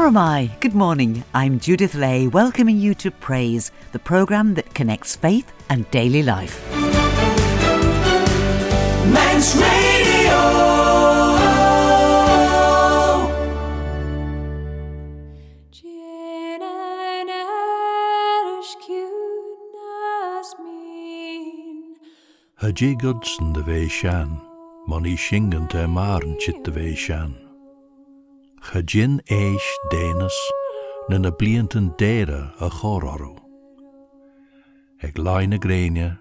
Moramai. Good morning. I'm Judith Lay, welcoming you to Praise, the programme that connects faith and daily life. Manx Radio. Hajé Godson de bheith sean, man í singan te marn chit de bheith chudjin éis déanas na na bliantan déire a chórarú. Eg lein na gréine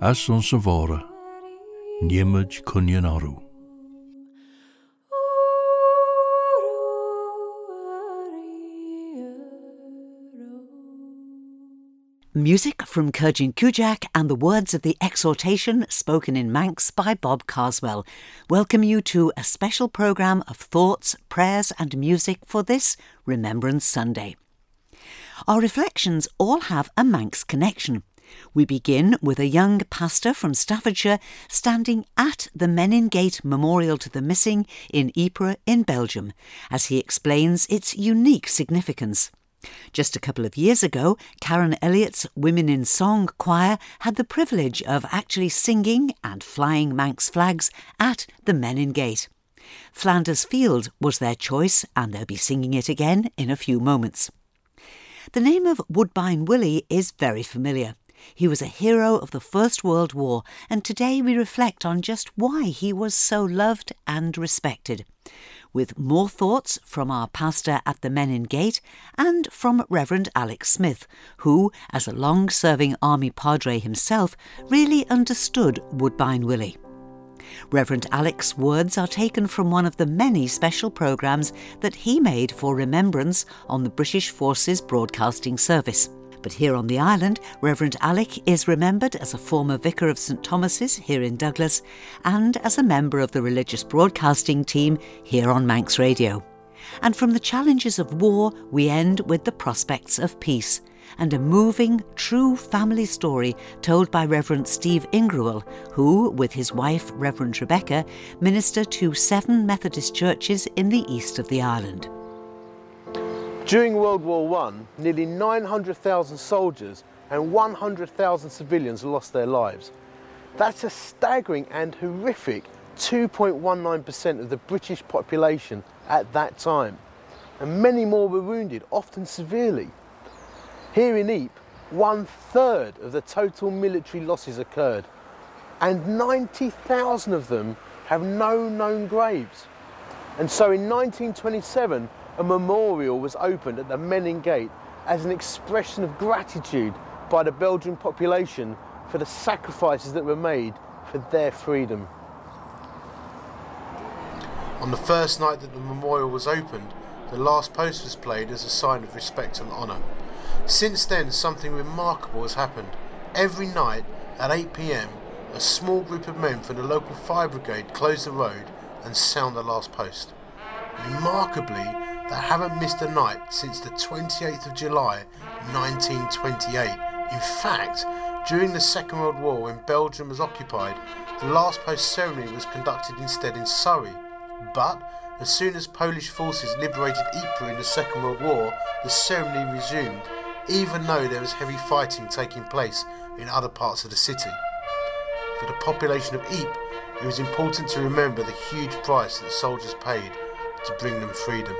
as son sa bhre, Nimmeid chunion orú. Music from Caarjyn Cooidjagh and the words of the exhortation spoken in Manx by Bob Carswell welcome you to a special programme of thoughts, prayers, and music for this Remembrance Sunday. Our reflections all have a Manx connection. We begin with a young pastor from Staffordshire standing at the Menin Gate Memorial to the Missing in Ypres in Belgium as he explains its unique significance. Just a couple of years ago, Karen Elliott's Women in Song choir had the privilege of actually singing and flying Manx flags at the Menin Gate. Flanders Field was their choice, and they'll be singing it again in a few moments. The name of Woodbine Willie is very familiar. He was a hero of the First World War, and today we reflect on just why he was so loved and respected with more thoughts from our pastor at the Menin Gate and from Reverend Alex Smith, who, as a long serving Army Padre himself, really understood Woodbine Willie. Reverend Alex's words are taken from one of the many special programmes that he made for remembrance on the British Forces Broadcasting Service. But here on the island, Reverend Alec is remembered as a former vicar of St Thomas's here in Douglas and as a member of the religious broadcasting team here on Manx Radio. And from the challenges of war, we end with the prospects of peace and a moving, true family story told by Reverend Steve Ingrouille, who, with his wife, Reverend Rebecca, minister to seven Methodist churches in the east of the island. During World War I, nearly 900,000 soldiers and 100,000 civilians lost their lives. That's a staggering and horrific 2.19% of the British population at that time. And many more were wounded, often severely. Here in Ypres, one third of the total military losses occurred, and 90,000 of them have no known graves. And so in 1927, a memorial was opened at the Menin Gate as an expression of gratitude by the Belgian population for the sacrifices that were made for their freedom. On the first night that the memorial was opened, the last post was played as a sign of respect and honour. Since then, something remarkable has happened. Every night at 8 pm, a small group of men from the local fire brigade close the road and sound the last post. Remarkably, they haven't missed a night since the 28th of July 1928. In fact, during the Second World War, when Belgium was occupied, the last post ceremony was conducted instead in Surrey. But as soon as Polish forces liberated Ypres in the Second World War, the ceremony resumed, even though there was heavy fighting taking place in other parts of the city. For the population of Ypres, it was important to remember the huge price that soldiers paid to bring them freedom.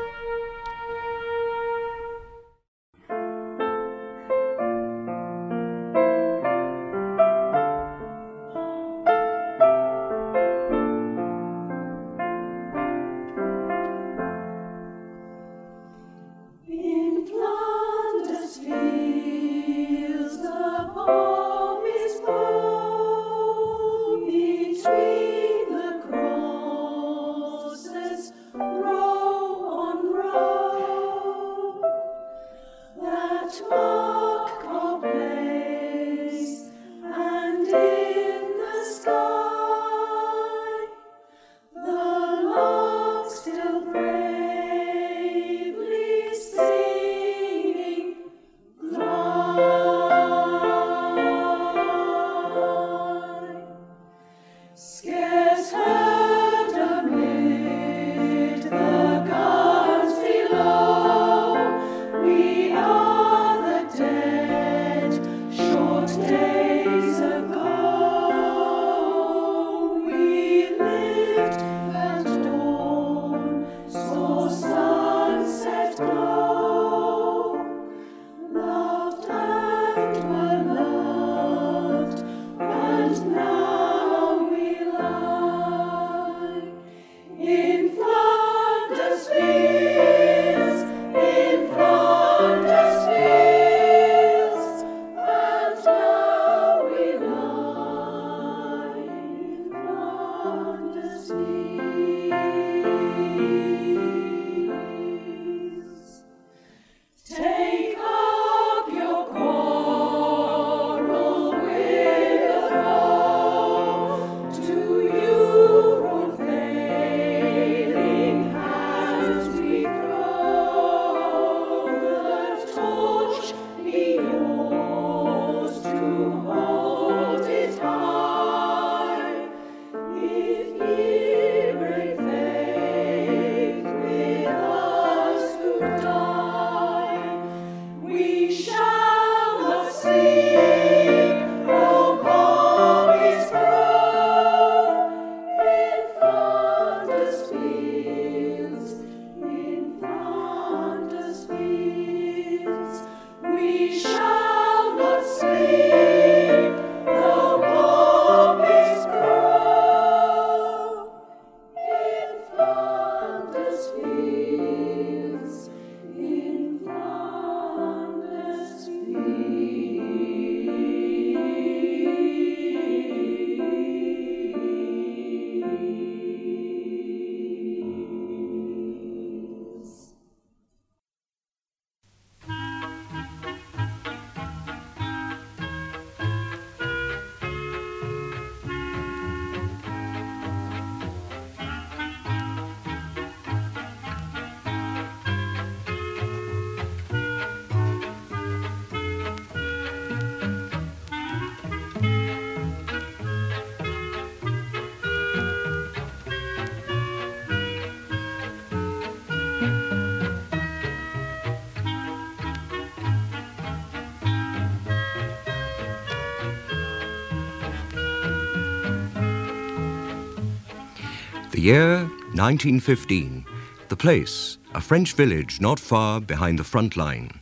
The year 1915. The place, a French village not far behind the front line.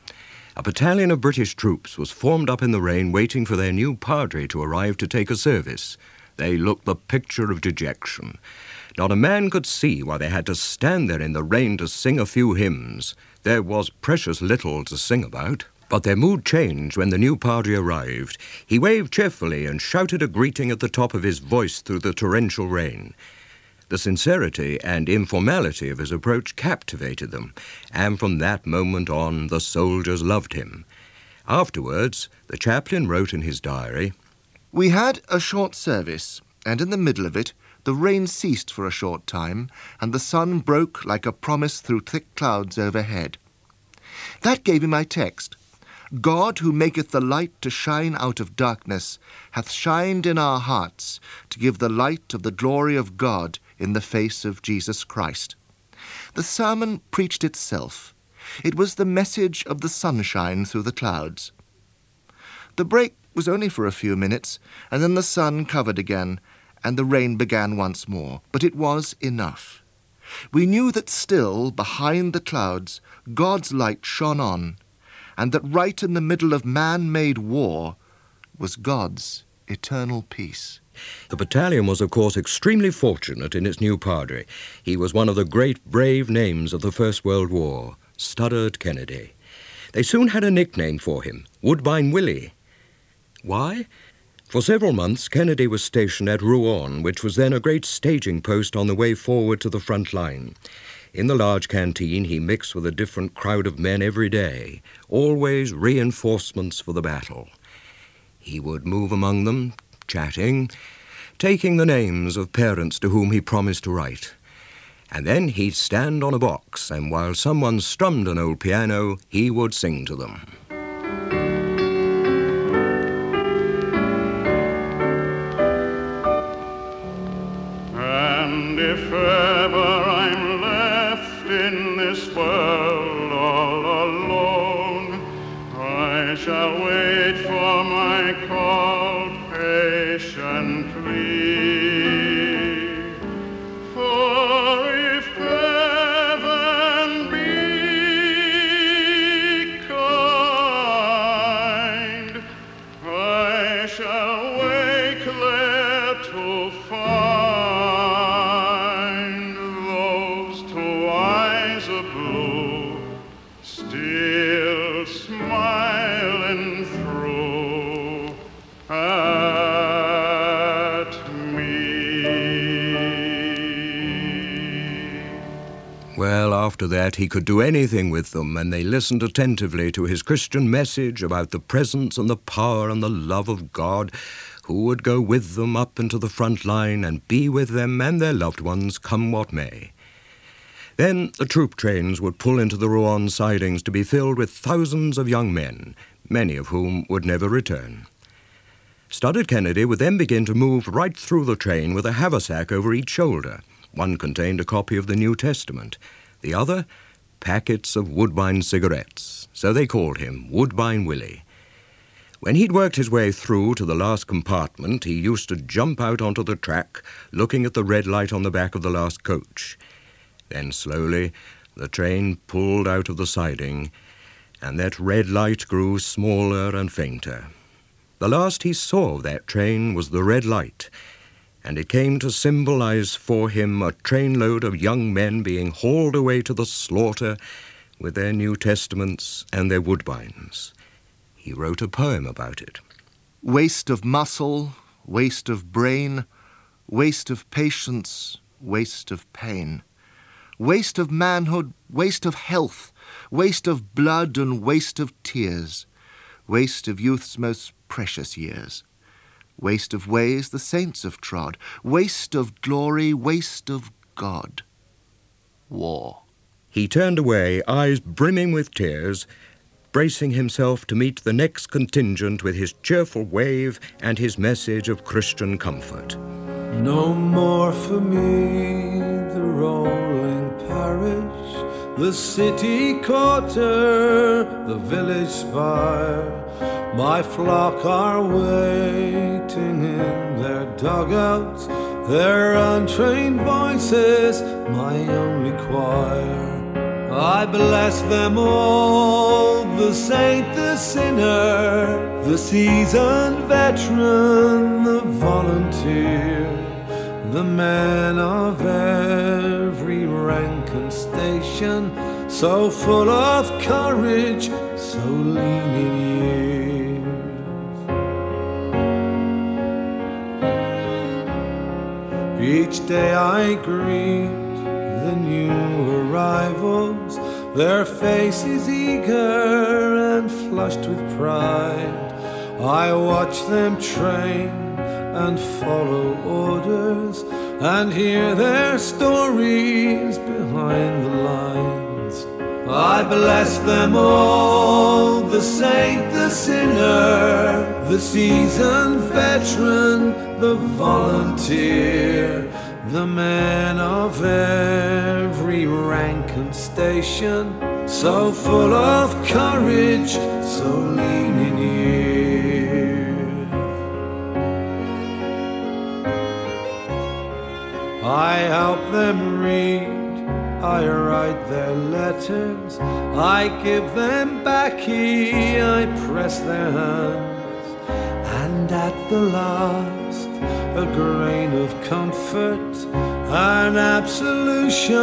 A battalion of British troops was formed up in the rain waiting for their new padre to arrive to take a service. They looked the picture of dejection. Not a man could see why they had to stand there in the rain to sing a few hymns. There was precious little to sing about. But their mood changed when the new padre arrived. He waved cheerfully and shouted a greeting at the top of his voice through the torrential rain. The sincerity and informality of his approach captivated them, and from that moment on the soldiers loved him. Afterwards, the chaplain wrote in his diary We had a short service, and in the middle of it, the rain ceased for a short time, and the sun broke like a promise through thick clouds overhead. That gave me my text. God, who maketh the light to shine out of darkness, hath shined in our hearts to give the light of the glory of God in the face of Jesus Christ. The sermon preached itself. It was the message of the sunshine through the clouds. The break was only for a few minutes, and then the sun covered again, and the rain began once more. But it was enough. We knew that still, behind the clouds, God's light shone on, and that right in the middle of man made war was God's eternal peace. The battalion was, of course, extremely fortunate in its new padre. He was one of the great brave names of the First World War, Studdert Kennedy. They soon had a nickname for him, Woodbine Willie. Why? For several months, Kennedy was stationed at Rouen, which was then a great staging post on the way forward to the front line. In the large canteen, he mixed with a different crowd of men every day, always reinforcements for the battle. He would move among them, chatting, taking the names of parents to whom he promised to write. And then he'd stand on a box, and while someone strummed an old piano, he would sing to them. Well, after that, he could do anything with them, and they listened attentively to his Christian message about the presence and the power and the love of God, who would go with them up into the front line and be with them and their loved ones, come what may. Then the troop trains would pull into the Rouen sidings to be filled with thousands of young men, many of whom would never return. Studdert Kennedy would then begin to move right through the train with a haversack over each shoulder. One contained a copy of the New Testament, the other, packets of Woodbine cigarettes. So they called him Woodbine Willie. When he'd worked his way through to the last compartment, he used to jump out onto the track, looking at the red light on the back of the last coach. Then slowly, the train pulled out of the siding, and that red light grew smaller and fainter. The last he saw of that train was the red light, and it came to symbolize for him a trainload of young men being hauled away to the slaughter with their New Testaments and their woodbines. He wrote a poem about it. Waste of muscle, waste of brain, waste of patience, waste of pain. Waste of manhood, waste of health, waste of blood and waste of tears, waste of youth's most precious years. Waste of ways the saints have trod, waste of glory, waste of God. War. He turned away, eyes brimming with tears, bracing himself to meet the next contingent with his cheerful wave and his message of Christian comfort. No more for me the city quarter, the village spire. My flock are waiting in their dugouts their untrained voices, my only choir. I bless them all, the saint, the sinner, the seasoned veteran, the volunteer, the man of every rank and station, so full of courage, so lean in years. Each day I greet the new arrivals, their faces eager and flushed with pride. I watch them train and follow orders and hear their stories behind the lines. I bless them all, the saint, the sinner, the seasoned veteran the volunteer, the man of every rank and station, so full of courage, so lean I help them read, I write their letters, I give them baccy, I press their hands, and at the last a grain of comfort, an absolution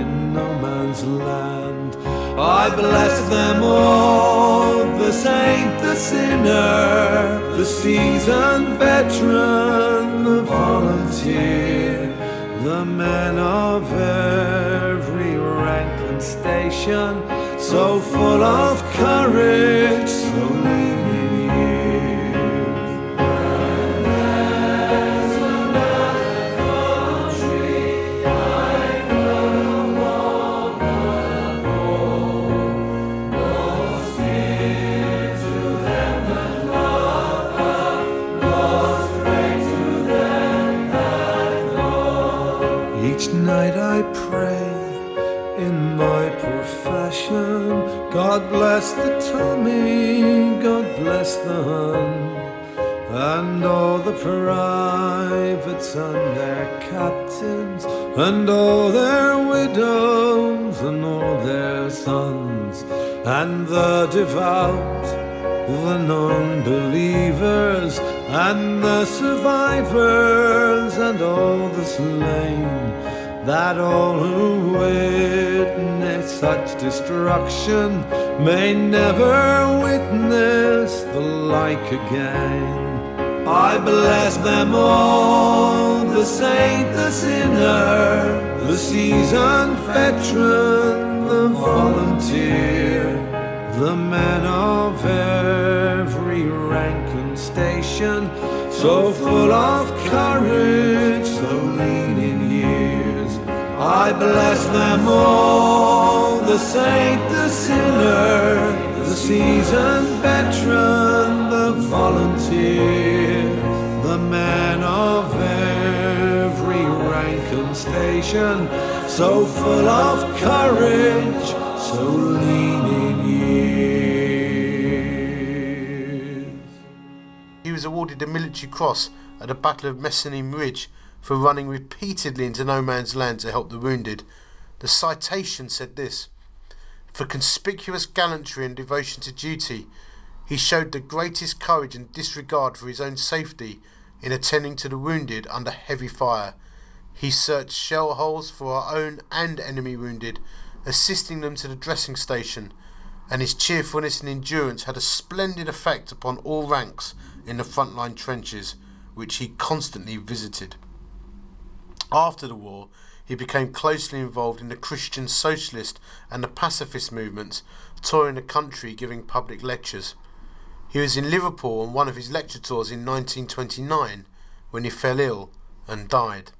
in no man's land. I bless them all, the saint, the sinner, the seasoned veteran, the volunteer, the men of every rank and station, so full of courage, God bless the Tommy, God bless the Hun, and all the privates and their captains, and all their widows and all their sons, and the devout, the non believers, and the survivors, and all the slain that all who witness such destruction may never witness the like again. I bless them all, the saint, the sinner, the seasoned veteran, the volunteer, the man of every rank and station, so full of courage, so lean. I bless them all, the saint, the sinner, the seasoned veteran, the volunteer, the man of every rank and station, so full of courage, so lean in years. He was awarded the military cross at the Battle of Messines Ridge for running repeatedly into no man's land to help the wounded. The citation said this For conspicuous gallantry and devotion to duty, he showed the greatest courage and disregard for his own safety in attending to the wounded under heavy fire. He searched shell holes for our own and enemy wounded, assisting them to the dressing station, and his cheerfulness and endurance had a splendid effect upon all ranks in the frontline trenches, which he constantly visited. After the war, he became closely involved in the Christian socialist and the pacifist movements, touring the country giving public lectures. He was in Liverpool on one of his lecture tours in 1929 when he fell ill and died.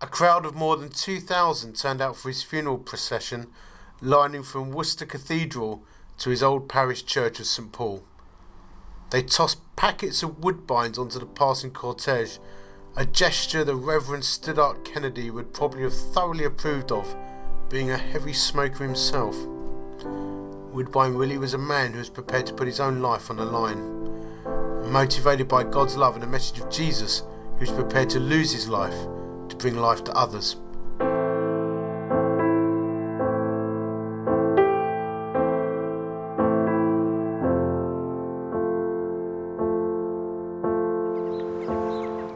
A crowd of more than 2,000 turned out for his funeral procession, lining from Worcester Cathedral to his old parish church of St Paul. They tossed packets of woodbines onto the passing cortege a gesture the Reverend Studdert Kennedy would probably have thoroughly approved of, being a heavy smoker himself. Woodbine Willie was a man who was prepared to put his own life on the line. Motivated by God's love and the message of Jesus, he was prepared to lose his life to bring life to others.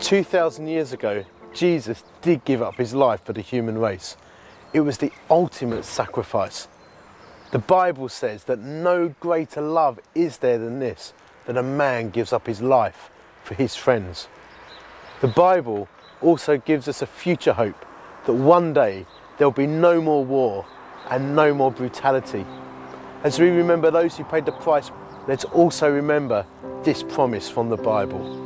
Two thousand years ago, Jesus did give up his life for the human race. It was the ultimate sacrifice. The Bible says that no greater love is there than this, that a man gives up his life for his friends. The Bible also gives us a future hope that one day there'll be no more war and no more brutality. As we remember those who paid the price, let's also remember this promise from the Bible.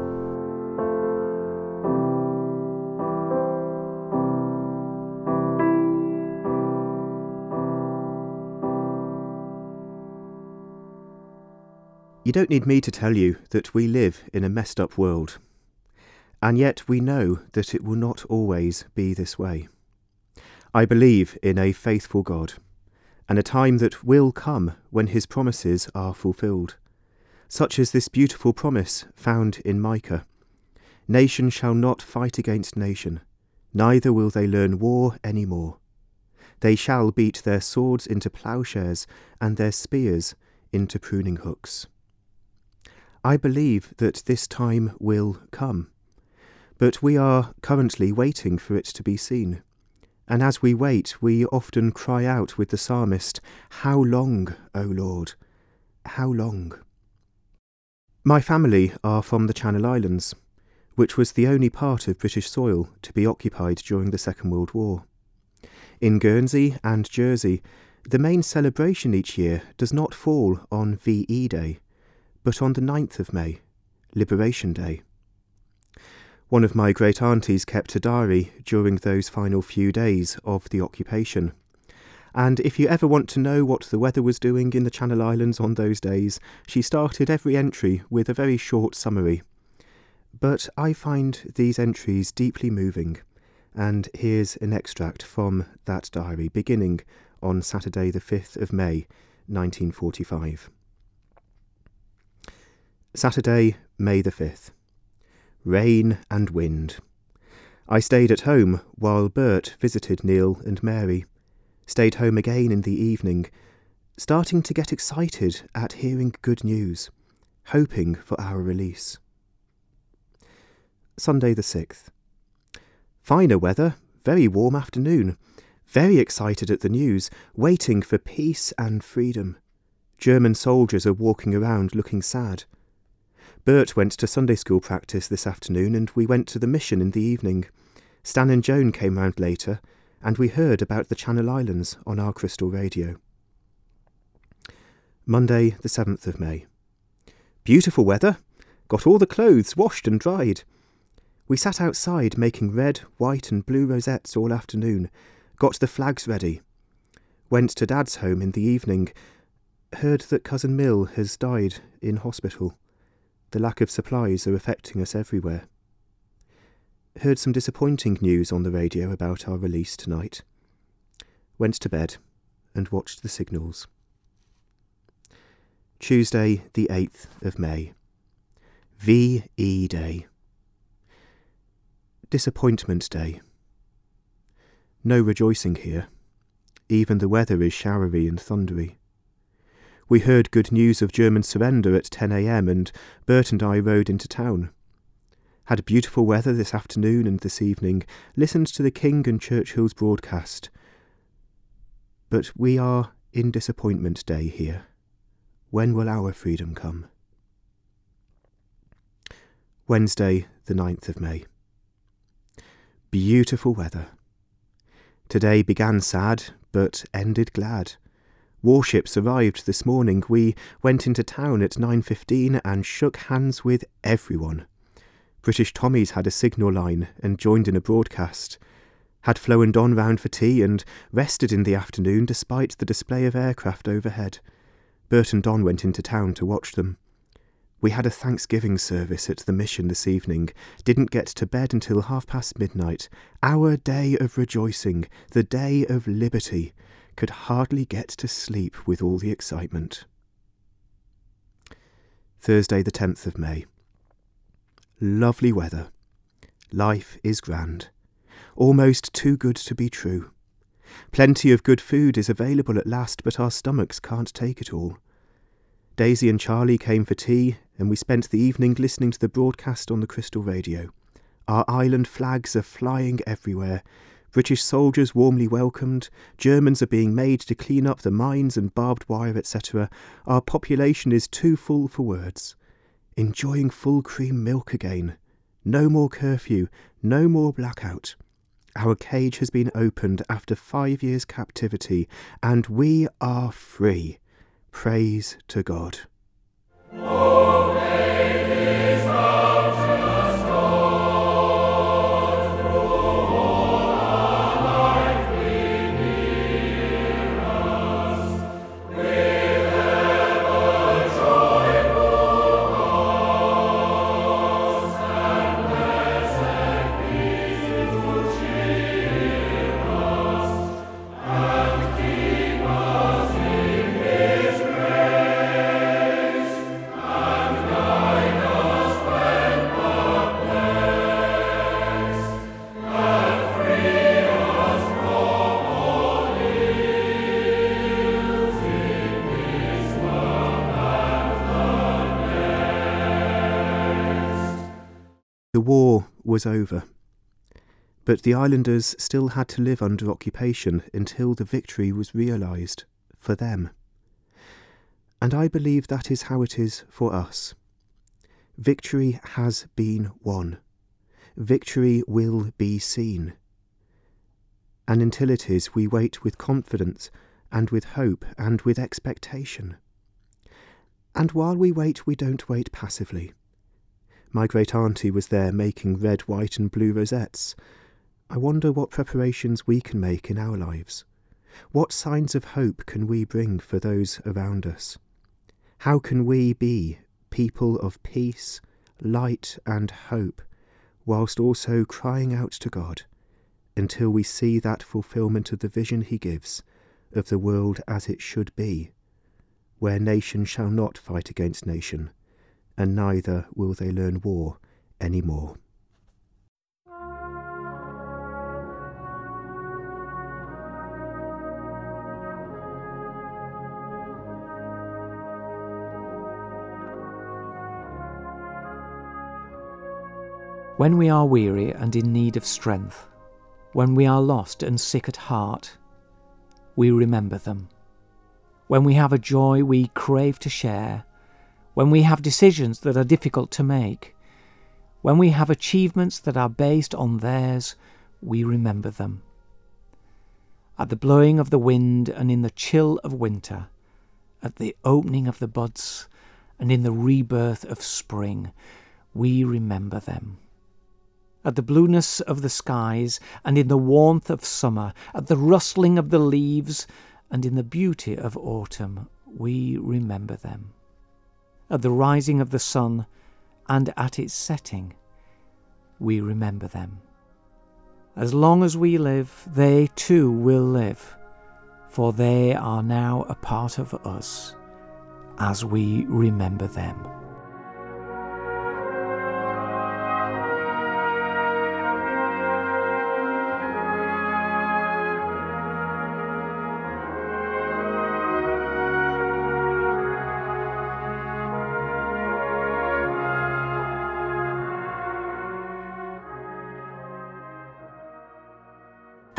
You don't need me to tell you that we live in a messed up world. And yet we know that it will not always be this way. I believe in a faithful God, and a time that will come when his promises are fulfilled, such as this beautiful promise found in Micah Nation shall not fight against nation, neither will they learn war any more. They shall beat their swords into ploughshares and their spears into pruning hooks. I believe that this time will come, but we are currently waiting for it to be seen. And as we wait, we often cry out with the psalmist, How long, O Lord? How long? My family are from the Channel Islands, which was the only part of British soil to be occupied during the Second World War. In Guernsey and Jersey, the main celebration each year does not fall on VE Day, but on the 9th of May, Liberation Day. One of my great aunties kept a diary during those final few days of the occupation. And if you ever want to know what the weather was doing in the Channel Islands on those days, she started every entry with a very short summary. But I find these entries deeply moving, and here's an extract from that diary beginning on Saturday, the 5th of May, 1945. Saturday, May the 5th. Rain and wind. I stayed at home while Bert visited Neil and Mary. Stayed home again in the evening, starting to get excited at hearing good news, hoping for our release. Sunday the 6th. Finer weather, very warm afternoon. Very excited at the news, waiting for peace and freedom. German soldiers are walking around looking sad. Bert went to Sunday school practice this afternoon, and we went to the mission in the evening. Stan and Joan came round later, and we heard about the Channel Islands on our crystal radio. Monday, the 7th of May. Beautiful weather. Got all the clothes washed and dried. We sat outside making red, white, and blue rosettes all afternoon. Got the flags ready. Went to Dad's home in the evening. Heard that Cousin Mill has died in hospital. The lack of supplies are affecting us everywhere. Heard some disappointing news on the radio about our release tonight. Went to bed and watched the signals. Tuesday, the 8th of May. VE Day. Disappointment Day. No rejoicing here. Even the weather is showery and thundery. We heard good news of German surrender at 10 a.m., and Bert and I rode into town. Had beautiful weather this afternoon and this evening, listened to the King and Churchill's broadcast. But we are in disappointment day here. When will our freedom come? Wednesday, the 9th of May. Beautiful weather. Today began sad, but ended glad. Warships arrived this morning. We went into town at 9.15 and shook hands with everyone. British Tommies had a signal line and joined in a broadcast. Had Flo and Don round for tea and rested in the afternoon despite the display of aircraft overhead. Bert and Don went into town to watch them. We had a Thanksgiving service at the mission this evening, didn't get to bed until half past midnight. Our day of rejoicing, the day of liberty, could hardly get to sleep with all the excitement. Thursday, the 10th of May. Lovely weather. Life is grand. Almost too good to be true. Plenty of good food is available at last, but our stomachs can't take it all. Daisy and Charlie came for tea, and we spent the evening listening to the broadcast on the crystal radio. Our island flags are flying everywhere. British soldiers warmly welcomed. Germans are being made to clean up the mines and barbed wire, etc. Our population is too full for words enjoying full cream milk again. No more curfew, no more blackout. Our cage has been opened after five years' captivity, and we are free. Praise to God. The war was over. But the islanders still had to live under occupation until the victory was realised for them. And I believe that is how it is for us. Victory has been won. Victory will be seen. And until it is, we wait with confidence and with hope and with expectation. And while we wait, we don't wait passively. My great auntie was there making red, white, and blue rosettes. I wonder what preparations we can make in our lives. What signs of hope can we bring for those around us? How can we be people of peace, light, and hope, whilst also crying out to God until we see that fulfilment of the vision He gives of the world as it should be, where nation shall not fight against nation, and neither will they learn war any more. When we are weary and in need of strength, when we are lost and sick at heart, we remember them. When we have a joy we crave to share, when we have decisions that are difficult to make, when we have achievements that are based on theirs, we remember them. At the blowing of the wind and in the chill of winter, at the opening of the buds and in the rebirth of spring, we remember them. At the blueness of the skies and in the warmth of summer, at the rustling of the leaves and in the beauty of autumn, we remember them at the rising of the sun and at its setting, we remember them. As long as we live, they too will live, for they are now a part of us as we remember them.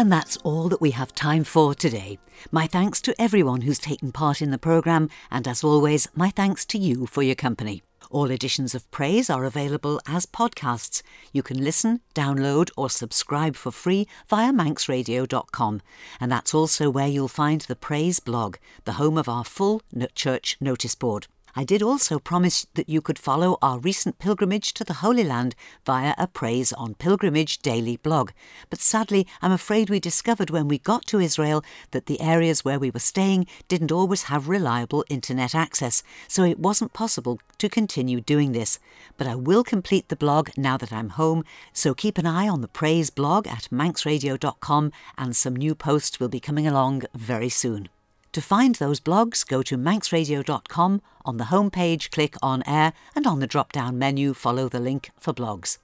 And that's all that we have time for today. My thanks to everyone who's taken part in the programme, and as always, my thanks to you for your company. All editions of Praise are available as podcasts. You can listen, download, or subscribe for free via manxradio.com. And that's also where you'll find the Praise blog, the home of our full church notice board. I did also promise that you could follow our recent pilgrimage to the Holy Land via a Praise on Pilgrimage daily blog. But sadly, I'm afraid we discovered when we got to Israel that the areas where we were staying didn't always have reliable internet access, so it wasn't possible to continue doing this. But I will complete the blog now that I'm home, so keep an eye on the Praise blog at manxradio.com and some new posts will be coming along very soon. To find those blogs, go to manxradio.com. On the homepage, click on air, and on the drop down menu, follow the link for blogs.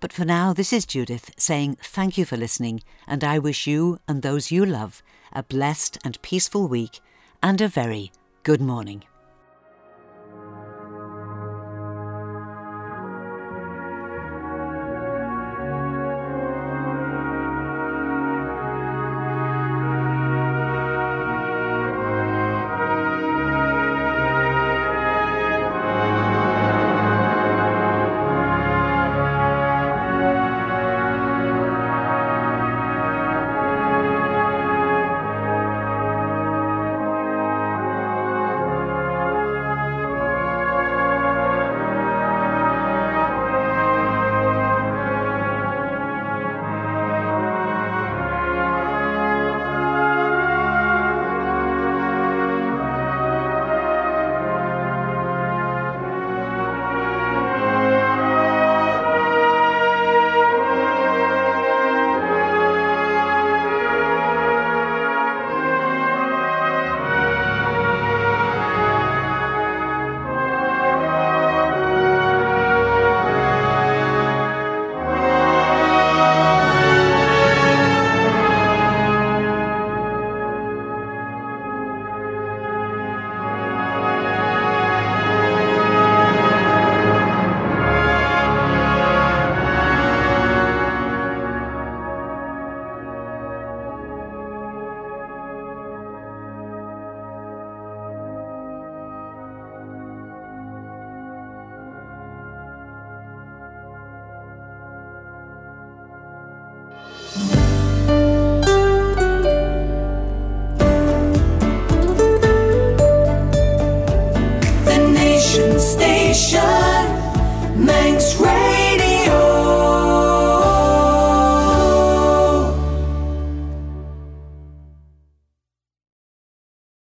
But for now, this is Judith saying thank you for listening, and I wish you and those you love a blessed and peaceful week and a very good morning.